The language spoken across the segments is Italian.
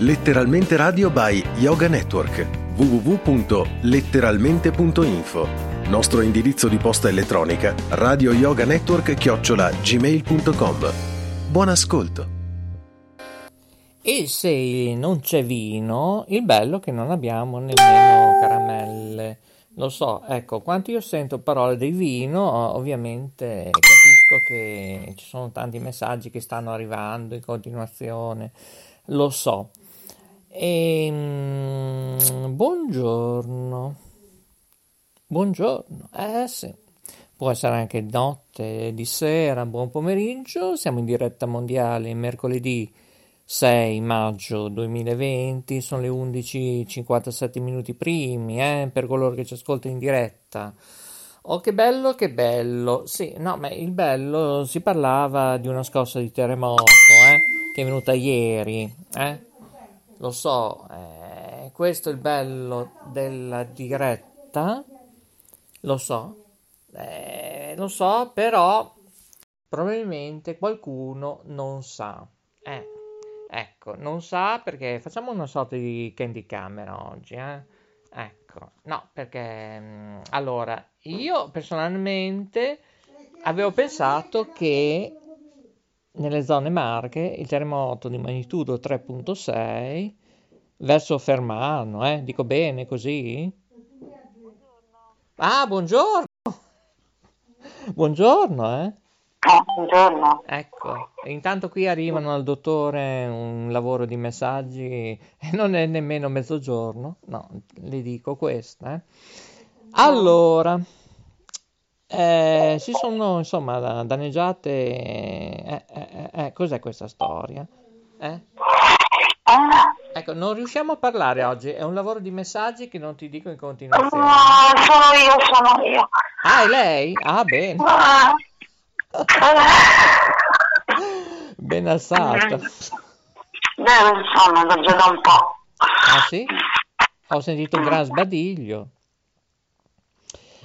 Letteralmente Radio by Yoga Network www.letteralmente.info Nostro indirizzo di posta elettronica radio yoga network chiocciola gmail.com Buon ascolto! E se non c'è vino, il bello è che non abbiamo nemmeno caramelle. Lo so, ecco, quando io sento parole di vino, ovviamente capisco che ci sono tanti messaggi che stanno arrivando in continuazione, lo so. E, mm, buongiorno, buongiorno, eh sì, può essere anche notte, di sera, buon pomeriggio, siamo in diretta mondiale mercoledì 6 maggio 2020, sono le 11.57 minuti primi, eh, per coloro che ci ascoltano in diretta. Oh, che bello, che bello. Sì, no, ma il bello si parlava di una scossa di terremoto, eh, che è venuta ieri, eh. Lo so, eh, questo è il bello della diretta, lo so, eh, lo so, però probabilmente qualcuno non sa. Eh. Ecco, non sa perché facciamo una sorta di candy camera oggi, eh? Ecco, no, perché mm, allora io personalmente avevo pensato che nelle zone Marche il terremoto di magnitudo 3.6 verso Fermano, eh? Dico bene così? Ah, buongiorno! Buongiorno, eh? Eh, buongiorno. Ecco, intanto qui arrivano al dottore un lavoro di messaggi e non è nemmeno mezzogiorno, no, le dico questa. Eh. Allora, eh, si sono insomma danneggiate. Eh, eh, eh, cos'è questa storia? Eh? Ecco, non riusciamo a parlare oggi, è un lavoro di messaggi che non ti dico in continuazione. No, sono io, sono io. Ah, è lei? Ah, bene. Ah. Ben alzata. Beh, insomma, da già da un po'. Ah sì? Ho sentito un gran sbadiglio.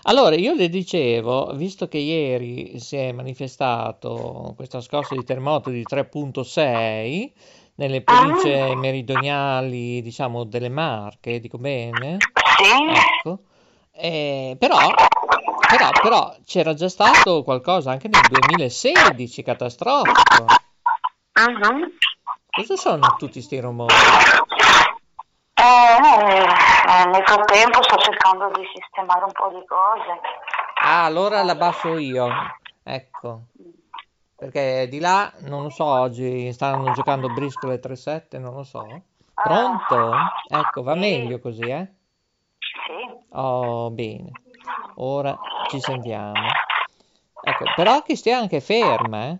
Allora, io le dicevo, visto che ieri si è manifestato questa scossa di terremoto di 3.6 nelle province meridionali, diciamo, delle Marche, dico bene? Sì? Ecco. Eh, però, però, però c'era già stato qualcosa anche nel 2016 catastrofico. Mhm. Cosa sono tutti sti rumori? Nel frattempo sto cercando di sistemare un po' di cose. Ah, allora la basso io. Ecco. Perché di là, non lo so, oggi stanno giocando briscole 3-7, non lo so. Pronto? Ecco, va meglio così, eh? Sì. Oh, bene. Ora ci sentiamo. Ecco, però che stia anche ferma, eh?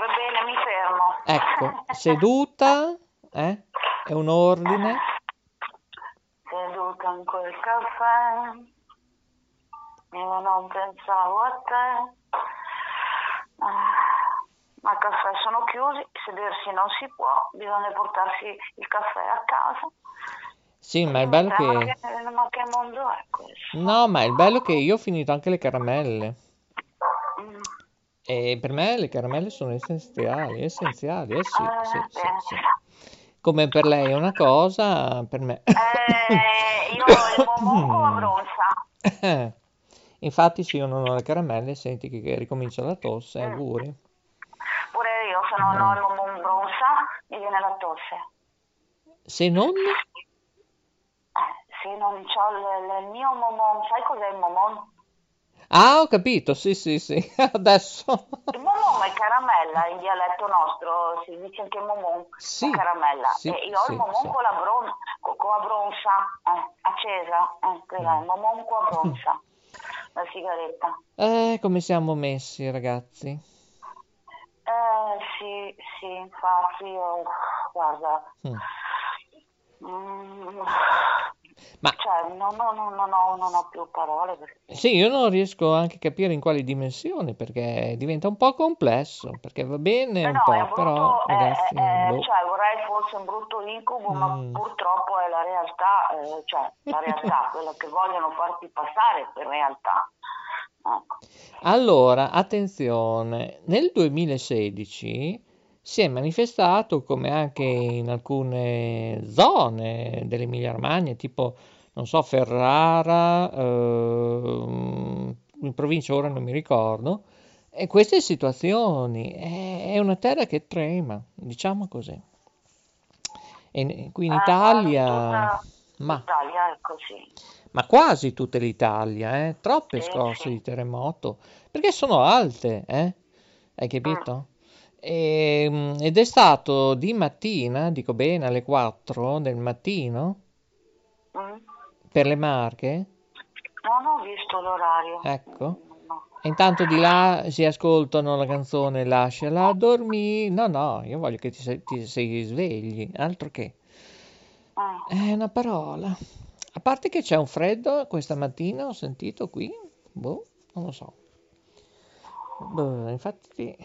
Va bene, mi fermo. Ecco, seduta, eh? È un ordine. In quel caffè, io non pensavo a te. Ah, Ma i caffè sono chiusi, sedersi non si può, bisogna portarsi il caffè a casa. Sì, ma il bello Ma che... che, ma che mondo è questo? No, ma il bello che io ho finito anche le caramelle. Mm. E per me le caramelle sono essenziali, essenziali, eh sì, Ah, sì, sì, sì. Come per lei è una cosa, per me... Eh, io il momo a bronza. Infatti se io non ho le caramelle, senti che, che ricomincia la tosse, auguri. Pure io, se non ho il momo in bronza, mi viene la tosse. Se non... Eh, se non ho il, il mio momon, sai cos'è il momon? Ah, ho capito, sì, sì, sì, adesso... Il momon è caramella, in dialetto nostro si dice anche momon, Sì, caramella. sì, e io ho sì, il momon sì. con la bron- co- con la bronza, eh, accesa, eh, quella il momon con la bronza, la sigaretta. Eh, come siamo messi, ragazzi? Eh, sì, sì, infatti io, guarda, Mm. mm, Ma cioè, non, non- non- ho, non ho più parole perché... sì, io non riesco anche a capire in quali dimensioni, perché diventa un po' complesso, perché va bene Eh un no, po', un però, brutto, è- ragazzi, è- boh. cioè vorrei fosse un brutto incubo, ma Mm. purtroppo è la realtà, eh, cioè la realtà, quello che vogliono farti passare per realtà. Ecco. Allora, attenzione, nel 2016 si è manifestato come anche in alcune zone dell'Emilia Romagna, tipo, non so, Ferrara, eh, in provincia ora non mi ricordo, e queste situazioni, è, è una terra che trema, diciamo così. E qui in Eh, Italia, tutta ma, l'Italia è così. ma quasi tutta l'Italia, eh, troppe Sì, scosse sì. di terremoto, perché sono alte, eh? Hai capito? E, ed è stato di mattina, dico bene, alle 4 del mattino, Mm? per le Marche, Non ho visto l'orario. ecco. E intanto di là si ascoltano la canzone Lasciala dormire. No, no, io voglio che ti, sei- ti sei svegli, altro che. Mm. È una parola. A parte che c'è un freddo questa mattina, ho sentito qui. Boh, non lo so. Boh, infatti,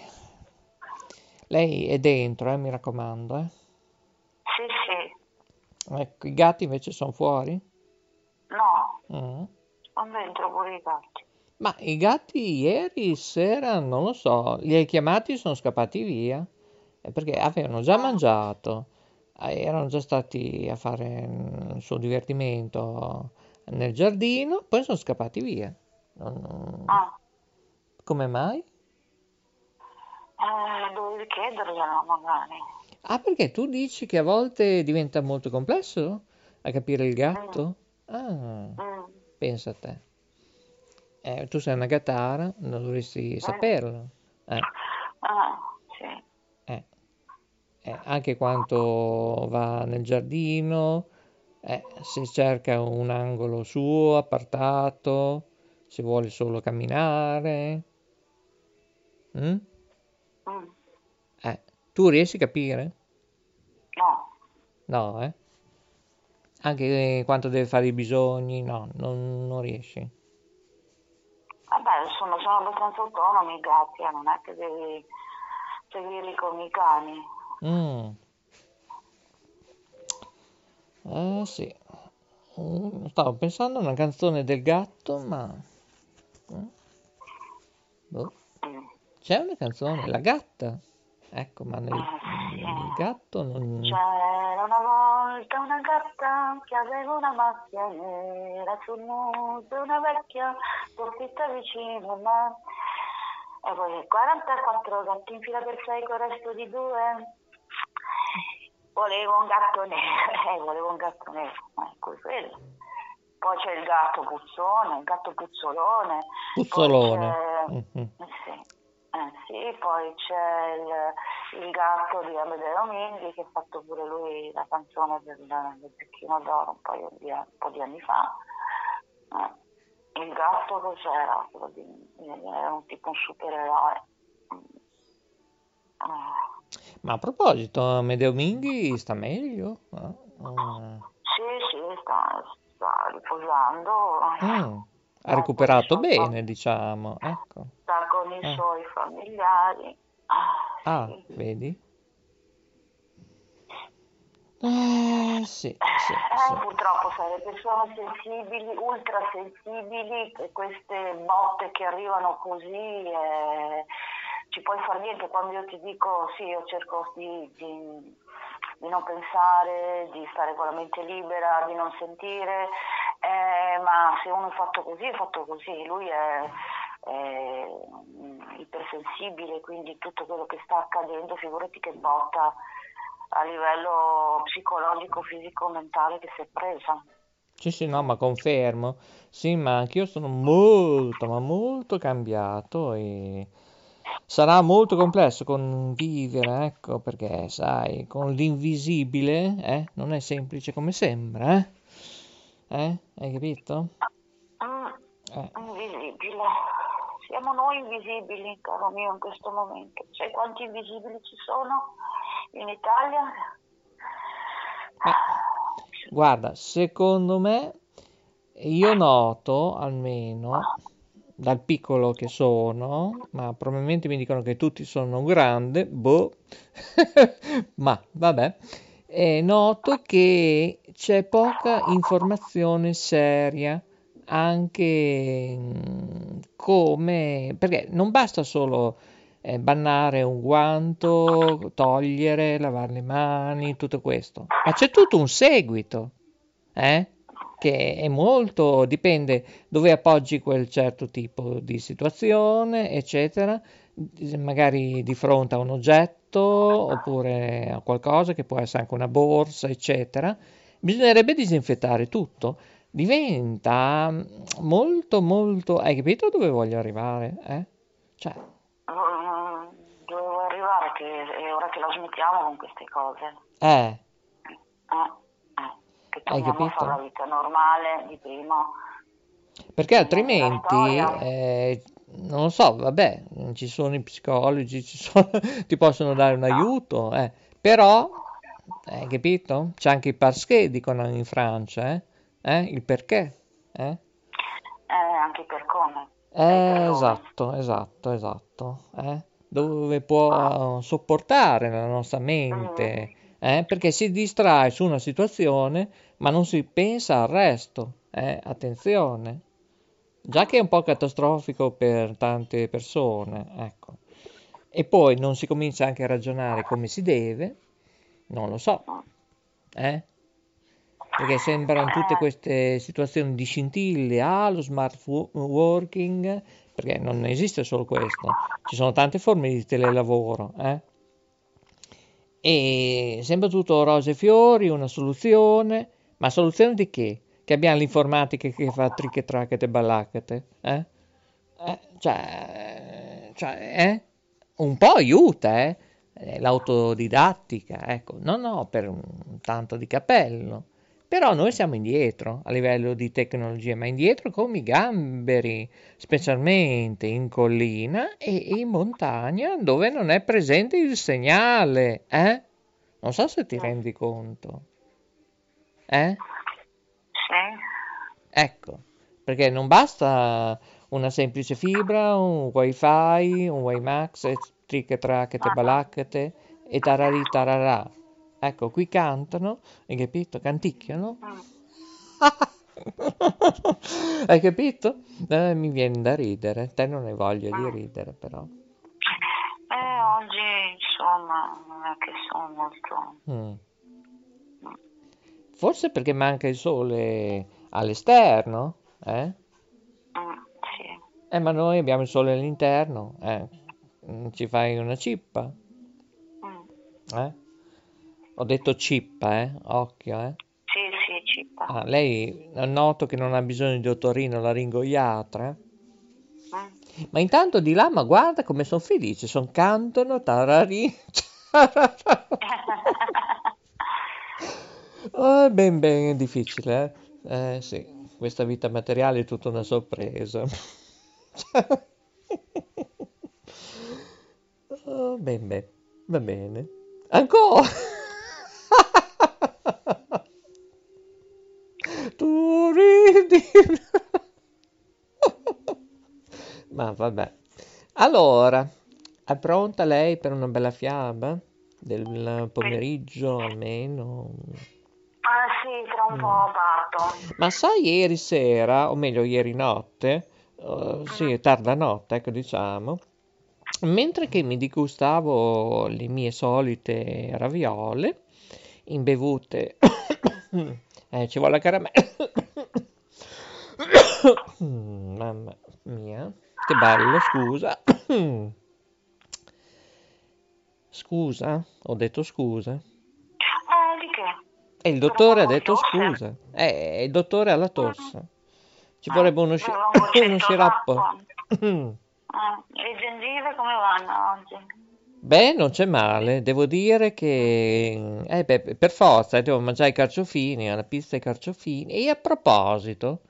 lei è dentro, eh, mi raccomando, eh. Sì, sì. Ecco, i gatti invece sono fuori. No, Mm. sono dentro pure i gatti. Ma i gatti ieri sera, non lo so, li hai chiamati e sono scappati via? Eh, Perché avevano già mangiato, eh, erano già stati a fare il suo divertimento nel giardino, poi sono scappati via. Non- Ah, Come mai? Eh, dovevi chiederglielo magari. Ah, perché tu dici che a volte diventa molto complesso a capire il gatto? Ah, Mm. pensa a te. Eh, tu sei una gattara, non dovresti saperlo. Eh. Ah, sì. Eh, eh, anche quando va nel giardino, eh, se cerca un angolo suo, appartato, se vuole solo camminare. Mm? Mm. Eh, tu riesci a capire? No, No, eh? Anche quando deve fare i bisogni, no, non, non riesci. vabbè, sono, sono abbastanza autonomi i gatti, eh, non è che devi seguirli come i cani. Mm. Eh sì, Mm, stavo pensando a una canzone del gatto, ma... mm, boh. Mm. C'è una canzone, La gatta. Ecco, ma nel, nel gatto non... C'era una volta una gatta che aveva una macchia nera sul muso, una vecchia dormita vicino al mare. E poi 44 gatti in fila per 6 con il resto di due. Volevo un gatto nero, eh, volevo un gatto nero, ecco quello. Poi c'è il gatto puzzone, il gatto puzzolone. Puzzolone. eh eh sì, poi c'è il, il gatto di Amedeo Minghi che ha fatto pure lui la canzone del, del Picchino d'Oro un, paio di, un po' di anni fa. Eh, Il gatto cos'era? Era un tipo un supereroe. Eh, Ma a proposito, Amedeo Minghi sta meglio? Ah, ah. Sì, sì, sta, sta riposando. Mm, Ha recuperato bene, diciamo. Ecco. Sta con i Eh. suoi familiari. Ah, sì. vedi? Eh, sì, sì, Eh, sì. purtroppo sai, le persone sensibili, ultra sensibili, e queste botte che arrivano così, eh, ci puoi fare niente quando io ti dico sì, io cerco di, di- di non pensare, di stare con la mente libera, di non sentire, eh, ma se uno è fatto così, è fatto così, lui è, mm, ipersensibile, quindi tutto quello che sta accadendo, figurati che botta a livello psicologico, fisico, mentale che si è presa. Sì, sì, no, ma confermo. Sì, ma anch'io sono molto, ma molto cambiato e sarà molto complesso convivere, ecco, perché sai, con l'invisibile, eh, non è semplice come sembra, eh? Eh? Hai capito? Mm, Eh. Siamo noi invisibili, caro mio, in questo momento. Sai quanti invisibili ci sono in Italia? Ma guarda, secondo me, io noto almeno dal piccolo che sono, ma probabilmente mi dicono che tutti sono grande, boh, ma vabbè, e noto che c'è poca informazione seria anche mm, come, perché non basta solo eh, bannare un guanto, togliere, lavare le mani, tutto questo. Ma c'è tutto un seguito, eh? che è molto, dipende dove appoggi quel certo tipo di situazione, eccetera, magari di fronte a un oggetto oppure a qualcosa che può essere anche una borsa, eccetera. Bisognerebbe disinfettare tutto. Diventa molto, molto... Hai capito dove voglio arrivare? Eh? Cioè, Dovevo arrivare che è ora che la smettiamo con queste cose. eh, Eh, eh, che Hai capito? la vita normale di prima. perché altrimenti, eh, non lo so, vabbè, ci sono i psicologi, ci sono- ti possono dare un aiuto, eh, però, hai capito? C'è anche i parce dicono in Francia, eh? Eh, Il perché, eh? Eh, anche per come. Eh, perdone. esatto, esatto, esatto, eh? Dove può sopportare la nostra mente, eh? Perché si distrae su una situazione, ma non si pensa al resto? Attenzione. Già che è un po' catastrofico per tante persone, ecco. E poi non si comincia anche a ragionare come si deve, non lo so, eh? Perché sembrano tutte queste situazioni di scintille, ah, lo smart wo- working, perché non esiste solo questo, ci sono tante forme di telelavoro, eh? E sembra tutto rose e fiori, una soluzione, ma soluzione di che? Che abbiamo l'informatica che fa tricche tracchete e ballacchete, eh? Eh, cioè, cioè, eh? Un po' aiuta, eh? Eh, L'autodidattica, ecco, no, no, per un tanto di cappello. Però noi siamo indietro a livello di tecnologia, ma indietro come i gamberi, specialmente in collina e in montagna dove non è presente il segnale, eh? Non so se ti rendi conto. Eh? Sì. Ecco, perché non basta una semplice fibra, un wifi, un WiMAX, e tricche tracchete balacchete e tararì tararà. Ecco, qui cantano, hai capito? Canticchiano. Hai capito? Eh, mi viene da ridere, te non hai voglia di ridere però. Eh, oggi, insomma, non è che sono molto... Mm. Forse perché manca il sole all'esterno, eh? Mm, sì. Eh, ma noi abbiamo il sole all'interno, eh. Mm, Ci fai una cippa, Mm. eh? Ho detto cippa, eh? Occhio, eh? Sì, sì, cipa. Ah, lei noto che non ha bisogno di otorino laringoiatra, eh? Mm. Ma intanto di là, ma guarda come sono felici, sono cantano, tararì. Oh, ben ben è difficile, eh? Eh sì, questa vita materiale è tutta una sorpresa. Oh, ben ben, va bene. Ancora! Ma vabbè. Allora, è pronta lei per una bella fiaba? Del pomeriggio almeno? Ah, sì, tra un po' parto. Ma sai, ieri sera, o meglio ieri notte, eh, sì, tarda notte, ecco diciamo, mentre che mi digustavo le mie solite raviole, imbevute, eh, ci vuole la caramella, mamma mia, che bello, scusa, scusa, ho detto scusa. Eh, di che? E il dottore ha detto scusa. Eh, il dottore ha la tosse. Ci vorrebbe uno, sci- Avevamo uno sciroppo. Eh, le gengive come vanno oggi? Beh, non c'è male. Devo dire che... Eh, beh, per forza, eh, devo mangiare i carciofini, alla pista ai carciofini. E a proposito,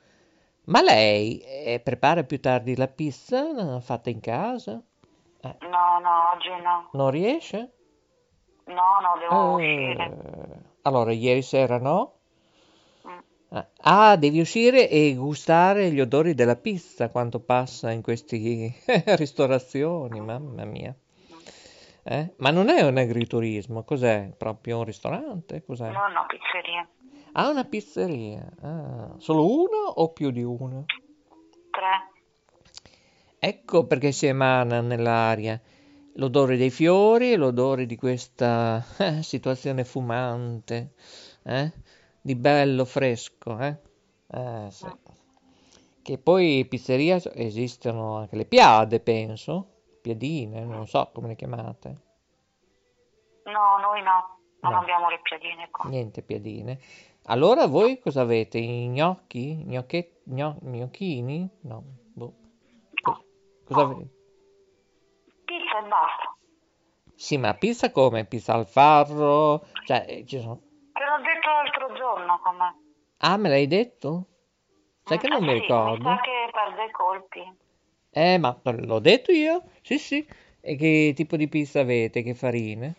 ma lei eh, prepara più tardi la pizza eh, fatta in casa? No, no, oggi no. Non riesce? No, no, devo uscire. Eh, allora, ieri sera no? Mm. Ah, Ah, devi uscire e gustare gli odori della pizza quando passa in queste ristorazioni, mamma mia. Eh? Ma non è un agriturismo, cos'è? Proprio un ristorante? Cos'è? No, no, pizzeria. Ah, una pizzeria. Ah, solo una o più di una? Tre. Ecco perché si emana nell'aria l'odore dei fiori, l'odore di questa eh, situazione fumante, eh? di bello fresco, eh? Eh, sì. Che poi pizzeria esistono anche le piade, penso, piadine, non so come le chiamate. No, noi no, non No. abbiamo le piadine qua. Niente piadine. Allora voi cosa avete? I gnocchi? Gnocche- gno- gnocchini? No, boh. Cosa avete? Pizza e basta. Sì, ma pizza come? Pizza al farro? Cioè, eh, ci sono... Te l'ho detto l'altro giorno come. Ah, me l'hai detto? Sai che Eh non mi sì, ricordo? Mi sa che perde i colpi. Eh, ma l'ho detto io? Sì, sì. E che tipo di pizza avete? Che farine?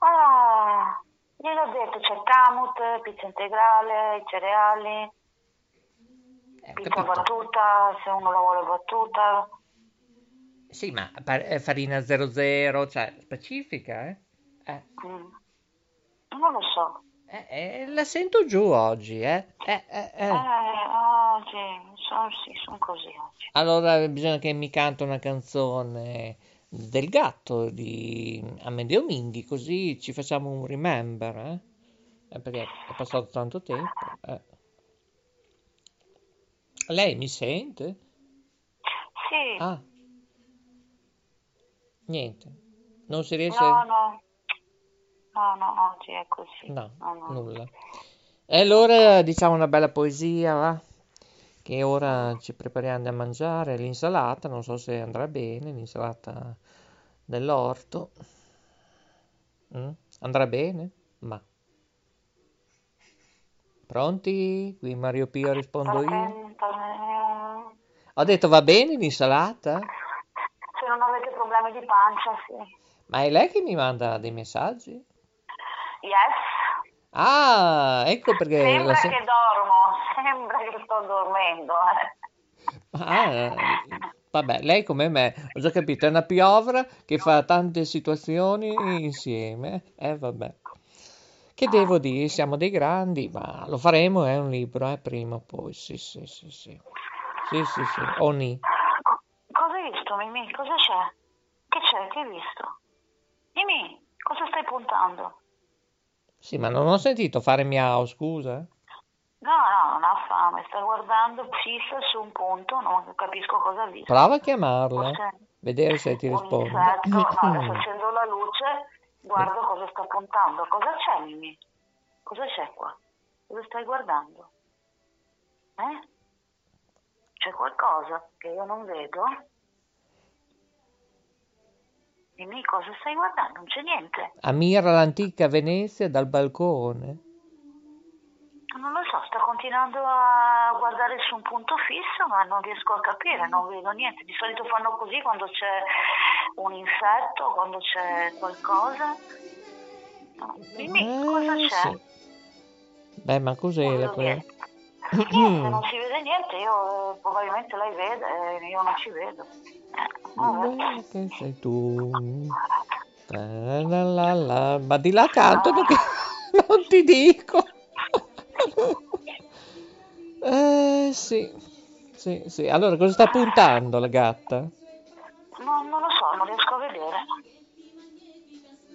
Ah, gliel'ho detto, c'è Camut, pizza integrale, cereali, Eh, pizza battuta, se uno la vuole battuta. Sì, ma eh, farina 00, cioè, specifica, eh? Eh, Mm. Non lo so. Eh, eh, la sento giù oggi, eh? Eh, eh, Eh, eh. oggi, sono, sì, sono così oggi. Allora bisogna che mi canta una canzone del gatto di Amedeo Minghi, così ci facciamo un remember, eh? Eh, perché è passato tanto tempo. eh. Lei mi sente? Sì, Ah, niente. Non si riesce... no, no. No, no, oggi è così. No, No, no. nulla. E allora diciamo una bella poesia, va? Che ora ci prepariamo da mangiare l'insalata, non so se andrà bene, l'insalata dell'orto. Mm? Andrà bene? Ma. Pronti? Qui Mario Pio rispondo io. Ho detto va bene l'insalata? Se non avete problemi di pancia, sì. Ma è lei che mi manda dei messaggi? Yes. Ah, ecco perché Sembra se- che dormo, sembra che sto dormendo. eh. Ah, vabbè, lei come me, ho già capito, è una piovra che fa tante situazioni insieme. Eh, vabbè. Che devo dire, siamo dei grandi, ma lo faremo, è un libro, eh, prima o poi, sì, sì, sì, sì. Sì, sì, sì, Oni. Co- Cosa hai visto, Mimì? Cosa c'è? Che c'è? Che hai visto? Mimì, cosa stai puntando? Sì, ma non ho sentito fare miau, scusa. No, no, non ha fame, sta guardando fissa su un punto, non capisco cosa visto. Prova a chiamarla, Forse vedere se ti risponde. no, adesso accendo la luce, guardo cosa sta puntando. Cosa c'è, Mimì? Cosa c'è qua? Cosa stai guardando? Eh? C'è qualcosa che io non vedo? Mimì, cosa stai guardando? Non c'è niente. Ammira l'antica Venezia dal balcone. Non lo so, sta continuando a guardare su un punto fisso, ma non riesco a capire, non vedo niente. Di solito fanno così quando c'è un insetto, quando c'è qualcosa. Dimmi, cosa Eh, c'è? sì. Beh, ma cos'è Non la vedo quella? Niente. Non si vede niente, io eh, probabilmente lei vede e io non ci vedo. Eh, vabbè. Che sei tu. La la la. Ma di là cantano che non ti dico. Eh sì, sì, sì. Allora cosa sta puntando la gatta? No, non lo so, non riesco a vedere.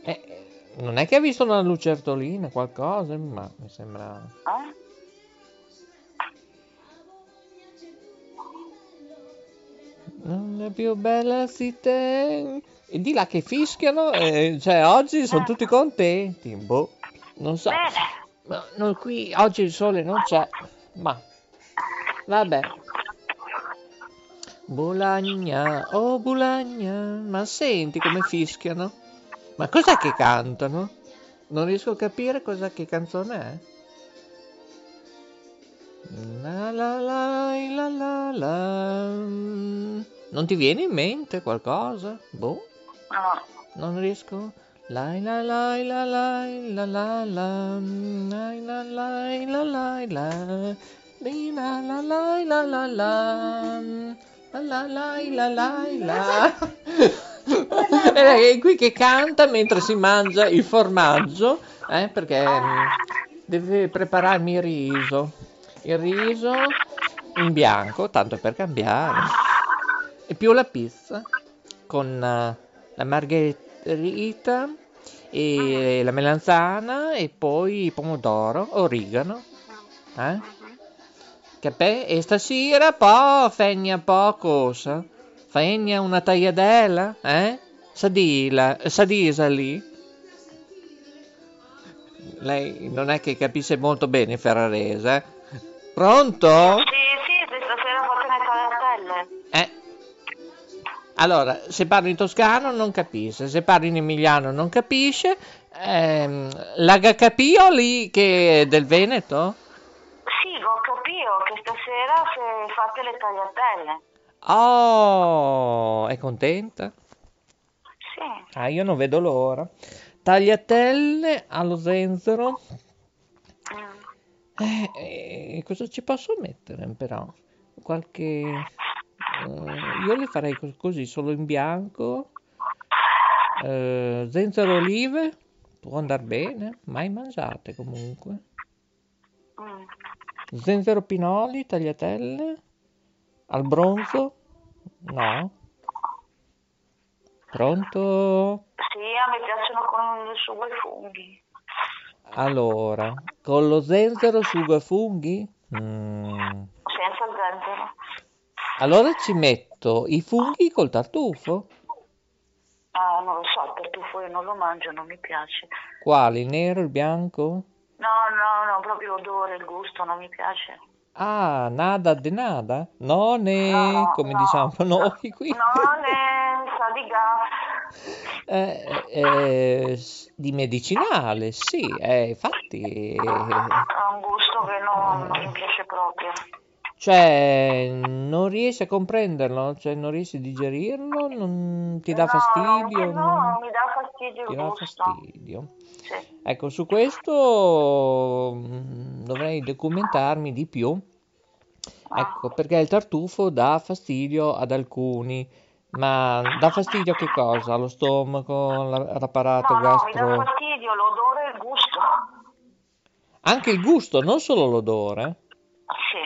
Eh, non è che ha visto una lucertolina, qualcosa? Ma mi sembra... Eh? Non è più bella si te. E di là che fischiano, eh, cioè oggi sono tutti contenti. Boh, non so. Ma no, qui oggi il sole non c'è, ma vabbè. Bulagna, oh Bulagna, ma senti come fischiano? Ma cos'è che cantano? Non riesco a capire cosa che canzone è. La la la la la la. Non ti viene in mente qualcosa? Boh. Non riesco. Lai la la la la la. Lai la Lai la lai la. Lai la Li la la la la la. La La la la la la. La È qui che canta mentre si mangia il formaggio eh, perché mm, deve prepararmi il riso. Il riso in bianco tanto per cambiare. Più la pizza con uh, la margherita e la melanzana e poi pomodoro, origano. Eh? Capè? E stasera poi fegna poco, Fegna una tagliadella, eh? Sadila, sadisa lì. Lei non è che capisce molto bene ferrarese. Eh? Pronto? Sì, sì, Allora, se parli in toscano non capisce, se parli in emiliano non capisce. Ehm, la capio lì che è del Veneto? Sì, ho capito che stasera se fate le tagliatelle. Oh, è contenta? Sì. Ah, io non vedo l'ora. Tagliatelle allo zenzero. Mm. Eh, eh, cosa ci posso mettere però? Qualche... eh, io le farei cos- così, solo in bianco. Eh, zenzero olive, può andare bene, mai mangiate comunque. Mm. Zenzero pinoli, tagliatelle, al bronzo? No. Pronto? Sì, a me piacciono con il sugo e funghi. Allora, con lo zenzero, sugo e funghi? Mm. Allora ci metto i funghi col tartufo. Ah, non lo so, il tartufo io non lo mangio, non mi piace. Quali? Il nero, il bianco? No, no, no, proprio l'odore, il gusto non mi piace. Ah, nada de nada? Non è No, come no. diciamo noi qui. Non è, sa di gas. Eh, eh, di medicinale, sì, eh, infatti. Ha un gusto che non, non mi piace proprio. Cioè, non riesci a comprenderlo? Cioè, non riesci a digerirlo? Non ti dà No, fastidio? No, Non- mi dà fastidio Ti dà gusto. fastidio. Sì. Ecco, su questo mm, dovrei documentarmi di più. Ecco, perché il tartufo dà fastidio ad alcuni, ma dà fastidio a che cosa? Allo stomaco, all'apparato No, no, mi dà gastro? fastidio l'odore e il gusto. Anche il gusto, non solo l'odore. Sì.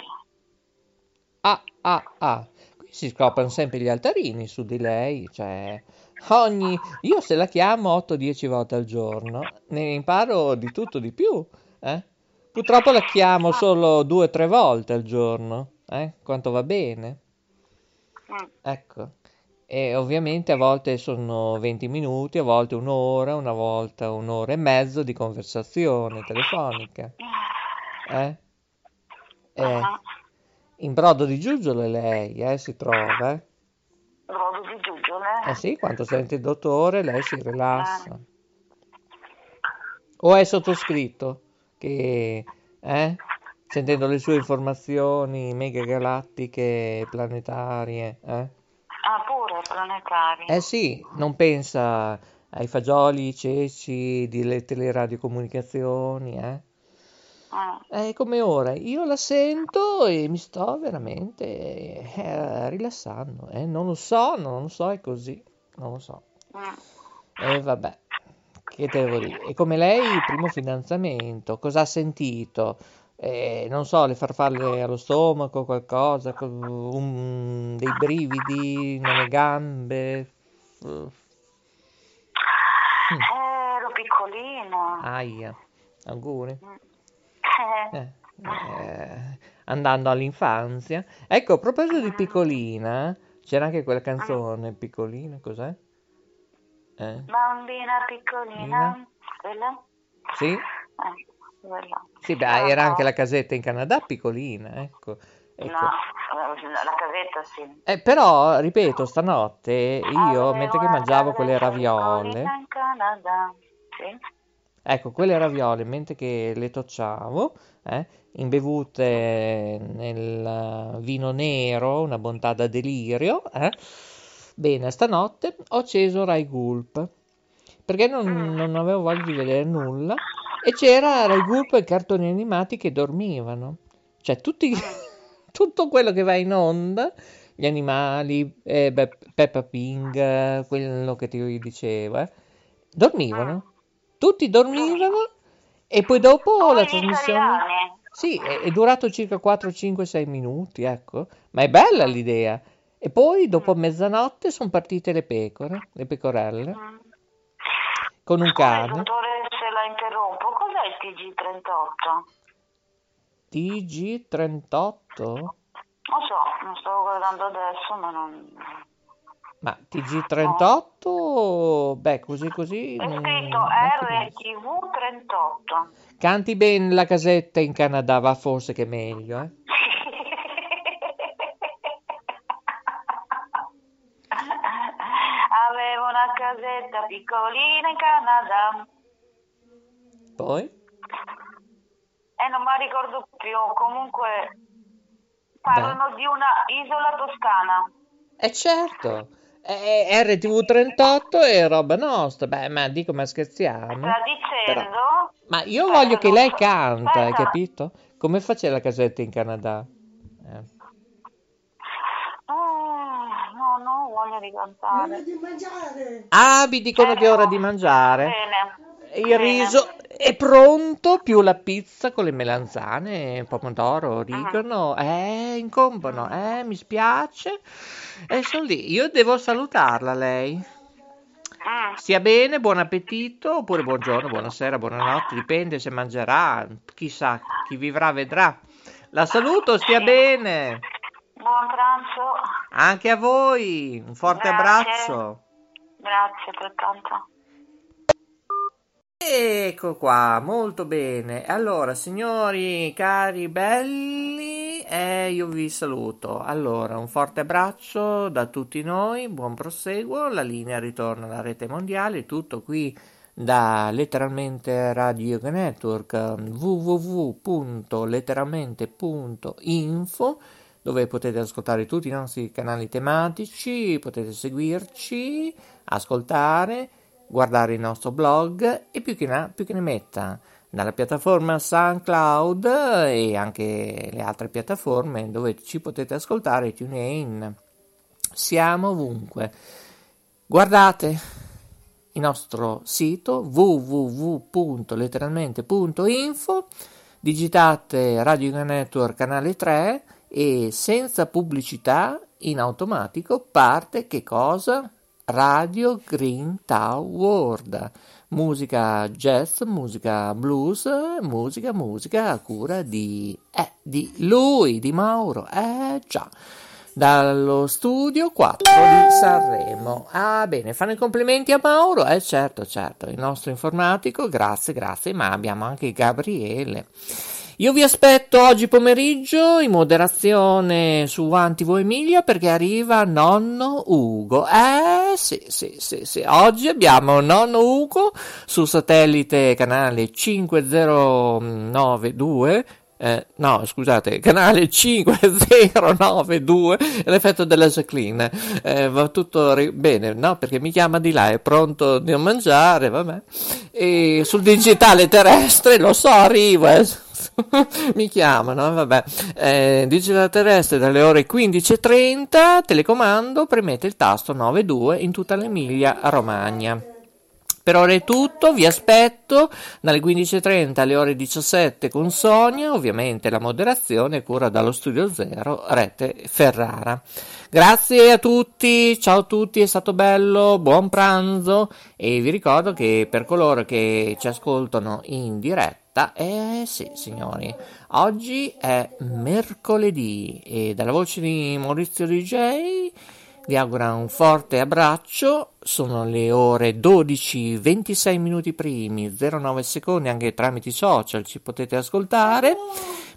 Ah, ah, ah. Qui si scoprono sempre gli altarini su di lei, cioè ogni... Io se la chiamo 8-10 volte al giorno, ne imparo di tutto di più, eh? Purtroppo la chiamo solo 2-3 volte al giorno, eh? Quanto va bene. Mm. Ecco. E ovviamente a volte sono 20 minuti, a volte un'ora, una volta un'ora e mezzo di conversazione telefonica. Eh? Eh, Ah, in brodo di giuggiole lei, eh, si trova, eh? Brodo di giuggiole. Eh sì, quando sente il dottore lei si rilassa. O è sottoscritto che, eh, sentendo le sue informazioni mega galattiche, planetarie, eh? Ah, pure planetari. Eh sì, non pensa ai fagioli, i ceci, delle teleradiocomunicazioni, eh? Ah, È come ora, io la sento e mi sto veramente eh, rilassando, eh? Non lo so, non lo so, è così, non lo so. mm. E vabbè, che te devo dire? E come lei, il primo fidanzamento, cosa ha sentito? Eh, non so, le farfalle allo stomaco, qualcosa, co- un- dei brividi nelle gambe? Uh, Eh, ero piccolino. aia, auguri. Eh, Eh, eh, andando all'infanzia. Ecco, a proposito di piccolina, c'era anche quella canzone, piccolina, cos'è? Eh, bambina piccolina. Quella? sì? Eh, quella. Sì, beh, era anche la casetta in Canada piccolina, ecco. Ecco. No, eh, la casetta sì. Eh, però, ripeto, stanotte io, Avevo mentre che mangiavo quelle raviole, in Canada. Sì. Ecco, quelle raviole, mentre che le tocciavo, eh, imbevute nel vino nero, una bontà da delirio, eh, bene, stanotte ho acceso Rai Gulp, perché non, non avevo voglia di vedere nulla, e c'era Rai Gulp e cartoni animati che dormivano, cioè tutti, tutto quello che va in onda, gli animali, eh, beh, Peppa Pig, quello che ti dicevo, eh, dormivano, tutti dormivano, e poi dopo la trasmissione... Sì, è, è durato circa 4, 5, 6 minuti, ecco. Ma è bella l'idea. E poi dopo mezzanotte sono partite le pecore, le pecorelle, Mm. con un cane. dottore, se la interrompo, cos'è il TG38? TG38? Non so, non stavo guardando adesso, ma non... Ma TG38? Beh, così così... È mm, scritto non capisco. RTV38. Canti bene la casetta in Canada, va forse che è meglio, eh? Avevo una casetta piccolina in Canada Poi? e non mi ricordo più, comunque parlano di una isola toscana. Eh certo, eh, RTV38 è roba nostra, beh, ma dico, ma scherziamo? Sta dicendo... Ma io voglio che lei canta, hai Aspetta. capito? Come faceva la casetta in Canada? Eh. Ah, no, no, ho voglia di cantare. Ah, mi dicono che è ora di mangiare. Bene. Il bene. riso è pronto, più la pizza con le melanzane, pomodoro, origano. Eh, incombono, eh, mi spiace. E sono lì. Io devo salutarla, lei. Mm. Stia bene, buon appetito, oppure buongiorno, buonasera, buonanotte, dipende se mangerà, chissà, chi vivrà vedrà. La saluto, stia bene. Buon pranzo. Anche a voi, un forte Grazie. abbraccio. Grazie altrettanto. Ecco qua, molto bene. Allora, signori cari belli, eh, io vi saluto. Allora, un forte abbraccio da tutti noi, buon proseguo. La linea ritorna alla rete mondiale, tutto qui da letteralmente Radio Network www.letteralmente.info dove potete ascoltare tutti i nostri canali tematici, potete seguirci, ascoltare guardare il nostro blog e più che, ne, più che ne metta dalla piattaforma SoundCloud e anche le altre piattaforme dove ci potete ascoltare TuneIn. Siamo ovunque. Guardate il nostro sito www.letteralmente.info, digitate Radio Network canale 3 e senza pubblicità in automatico parte che cosa? Radio Green Town World, musica jazz, musica blues, musica, musica a cura di, eh, di lui, di Mauro, eh già, dallo studio 4 di Sanremo. Ah bene, fanno i complimenti a Mauro? Eh certo, certo, il nostro informatico, grazie, grazie, ma abbiamo anche Gabriele. Io vi aspetto oggi pomeriggio in moderazione su Antivo Emilia perché arriva nonno Ugo. Eh sì, sì, sì, sì. Oggi abbiamo nonno Ugo su satellite canale 5092. Eh, no, scusate, canale 5092, l'effetto della Jacqueline. Eh, va tutto ri- bene, no? Perché mi chiama di là, è pronto a mangiare, vabbè. E sul digitale terrestre, lo so, arrivo, eh. mi chiamano, vabbè. Eh, digitale terrestre dalle ore 15.30, telecomando, premete il tasto 92 in tutta l'Emilia Romagna. Per ora è tutto, vi aspetto dalle 15.30 alle ore 17 con Sonia, ovviamente la moderazione cura dallo Studio Zero, Rete Ferrara. Grazie a tutti, ciao a tutti, è stato bello, buon pranzo e vi ricordo che per coloro che ci ascoltano in diretta, eh sì signori, oggi è mercoledì e dalla voce di Maurizio DJ vi auguro un forte abbraccio, sono le ore 12, 26 minuti primi, 09 secondi anche tramite i social ci potete ascoltare.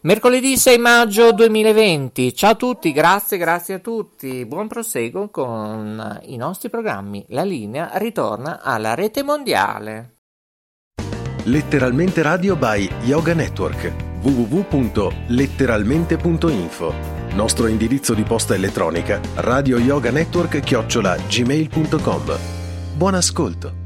Mercoledì 6 maggio 2020, ciao a tutti, grazie, grazie a tutti, buon proseguo con i nostri programmi. La linea ritorna alla rete mondiale. Letteralmente Radio by Yoga Network. www.letteralmente.info Nostro indirizzo di posta elettronica radio yoga network chiocciola gmail.com Buon ascolto